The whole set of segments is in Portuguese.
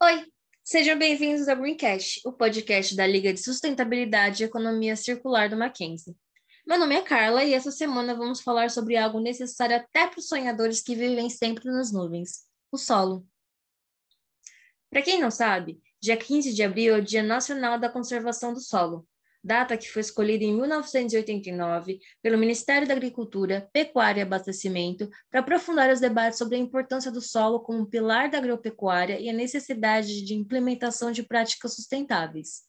Oi, sejam bem-vindos ao Greencast, o podcast da Liga de Sustentabilidade e Economia Circular do Mackenzie. Meu nome é Carla e essa semana vamos falar sobre algo necessário até para os sonhadores que vivem sempre nas nuvens: o solo. Para quem não sabe, dia 15 de abril é o Dia Nacional da Conservação do Solo data que foi escolhida em 1989 pelo Ministério da Agricultura, Pecuária e Abastecimento para aprofundar os debates sobre a importância do solo como pilar da agropecuária e a necessidade de implementação de práticas sustentáveis.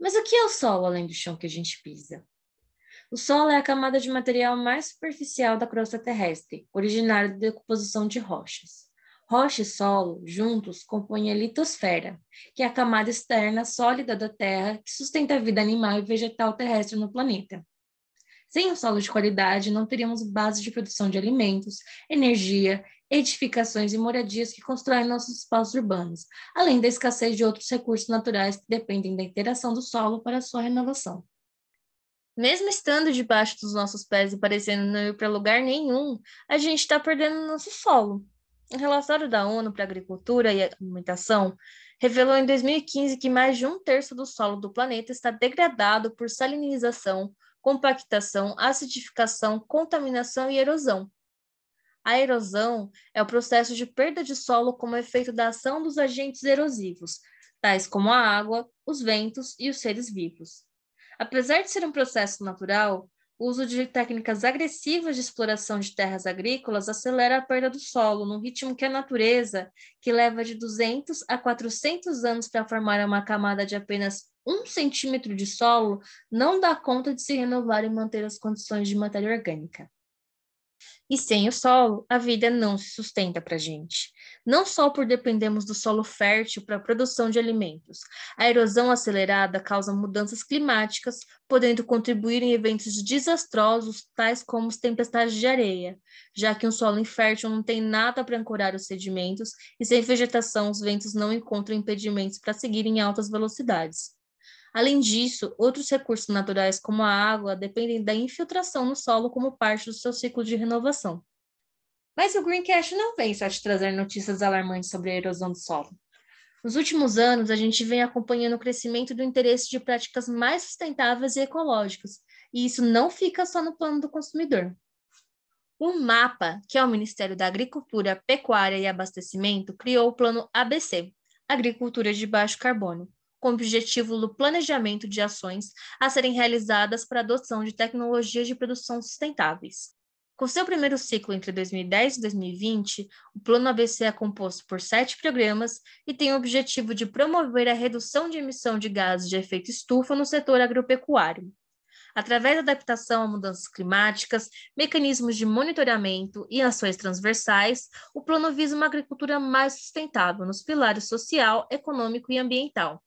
Mas o que é o solo além do chão que a gente pisa? O solo é a camada de material mais superficial da crosta terrestre, originária da decomposição de rochas. Rocha e solo, juntos, compõem a litosfera, que é a camada externa sólida da Terra que sustenta a vida animal e vegetal terrestre no planeta. Sem um solo de qualidade, não teríamos base de produção de alimentos, energia, edificações e moradias que constroem nossos espaços urbanos, além da escassez de outros recursos naturais que dependem da interação do solo para sua renovação. Mesmo estando debaixo dos nossos pés e parecendo não ir para lugar nenhum, a gente está perdendo nosso solo. Um relatório da ONU para Agricultura e Alimentação revelou em 2015 que mais de um terço do solo do planeta está degradado por salinização, compactação, acidificação, contaminação e erosão. A erosão é o processo de perda de solo como efeito da ação dos agentes erosivos, tais como a água, os ventos e os seres vivos. Apesar de ser um processo natural, o uso de técnicas agressivas de exploração de terras agrícolas acelera a perda do solo, num ritmo que a natureza, que leva de 200 a 400 anos para formar uma camada de apenas um centímetro de solo, não dá conta de se renovar e manter as condições de matéria orgânica. E sem o solo, a vida não se sustenta para a gente. Não só por dependermos do solo fértil para a produção de alimentos. A erosão acelerada causa mudanças climáticas, podendo contribuir em eventos desastrosos, tais como as tempestades de areia, já que um solo infértil não tem nada para ancorar os sedimentos e sem vegetação os ventos não encontram impedimentos para seguir em altas velocidades. Além disso, outros recursos naturais, como a água, dependem da infiltração no solo como parte do seu ciclo de renovação. Mas o Greencast não vem só te trazer notícias alarmantes sobre a erosão do solo. Nos últimos anos, a gente vem acompanhando o crescimento do interesse de práticas mais sustentáveis e ecológicas, e isso não fica só no plano do consumidor. O MAPA, que é o Ministério da Agricultura, Pecuária e Abastecimento, criou o Plano ABC, Agricultura de Baixo Carbono, com o objetivo do planejamento de ações a serem realizadas para a adoção de tecnologias de produção sustentáveis. Com seu primeiro ciclo entre 2010 e 2020, o Plano ABC é composto por sete programas e tem o objetivo de promover a redução de emissão de gases de efeito estufa no setor agropecuário. Através da adaptação a mudanças climáticas, mecanismos de monitoramento e ações transversais, o plano visa uma agricultura mais sustentável nos pilares social, econômico e ambiental,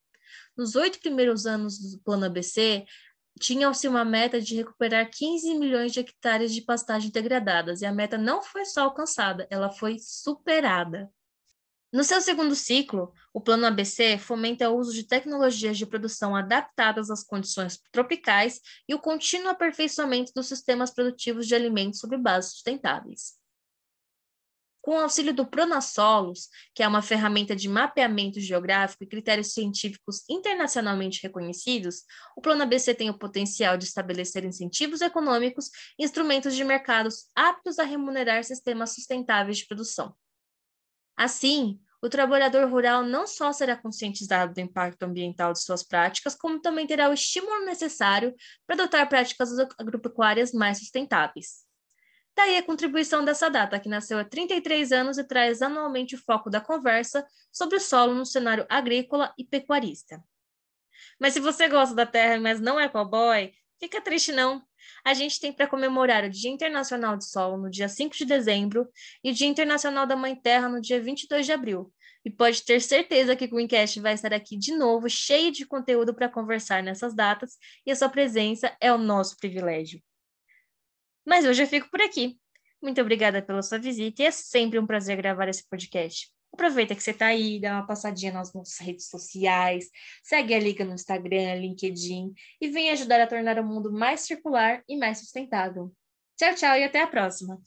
nos oito primeiros anos do Plano ABC, tinha-se uma meta de recuperar 15 milhões de hectares de pastagem degradadas, e a meta não foi só alcançada, ela foi superada. No seu segundo ciclo, o Plano ABC fomenta o uso de tecnologias de produção adaptadas às condições tropicais e o contínuo aperfeiçoamento dos sistemas produtivos de alimentos sobre bases sustentáveis. Com o auxílio do Pronassolos, que é uma ferramenta de mapeamento geográfico e critérios científicos internacionalmente reconhecidos, o Plano ABC tem o potencial de estabelecer incentivos econômicos e instrumentos de mercados aptos a remunerar sistemas sustentáveis de produção. Assim, o trabalhador rural não só será conscientizado do impacto ambiental de suas práticas, como também terá o estímulo necessário para adotar práticas agropecuárias mais sustentáveis. Daí a contribuição dessa data, que nasceu há 33 anos e traz anualmente o foco da conversa sobre o solo no cenário agrícola e pecuarista. Mas se você gosta da terra, mas não é cowboy, fica triste não. A gente tem para comemorar o Dia Internacional do Solo no dia 5 de dezembro e o Dia Internacional da Mãe Terra no dia 22 de abril. E pode ter certeza que o Greencast vai estar aqui de novo, cheio de conteúdo para conversar nessas datas, e a sua presença é o nosso privilégio. Mas hoje eu fico por aqui. Muito obrigada pela sua visita e é sempre um prazer gravar esse podcast. Aproveita que você está aí, dá uma passadinha nas nossas redes sociais, segue a Liga no Instagram, LinkedIn e vem ajudar a tornar o mundo mais circular e mais sustentável. Tchau, tchau e até a próxima!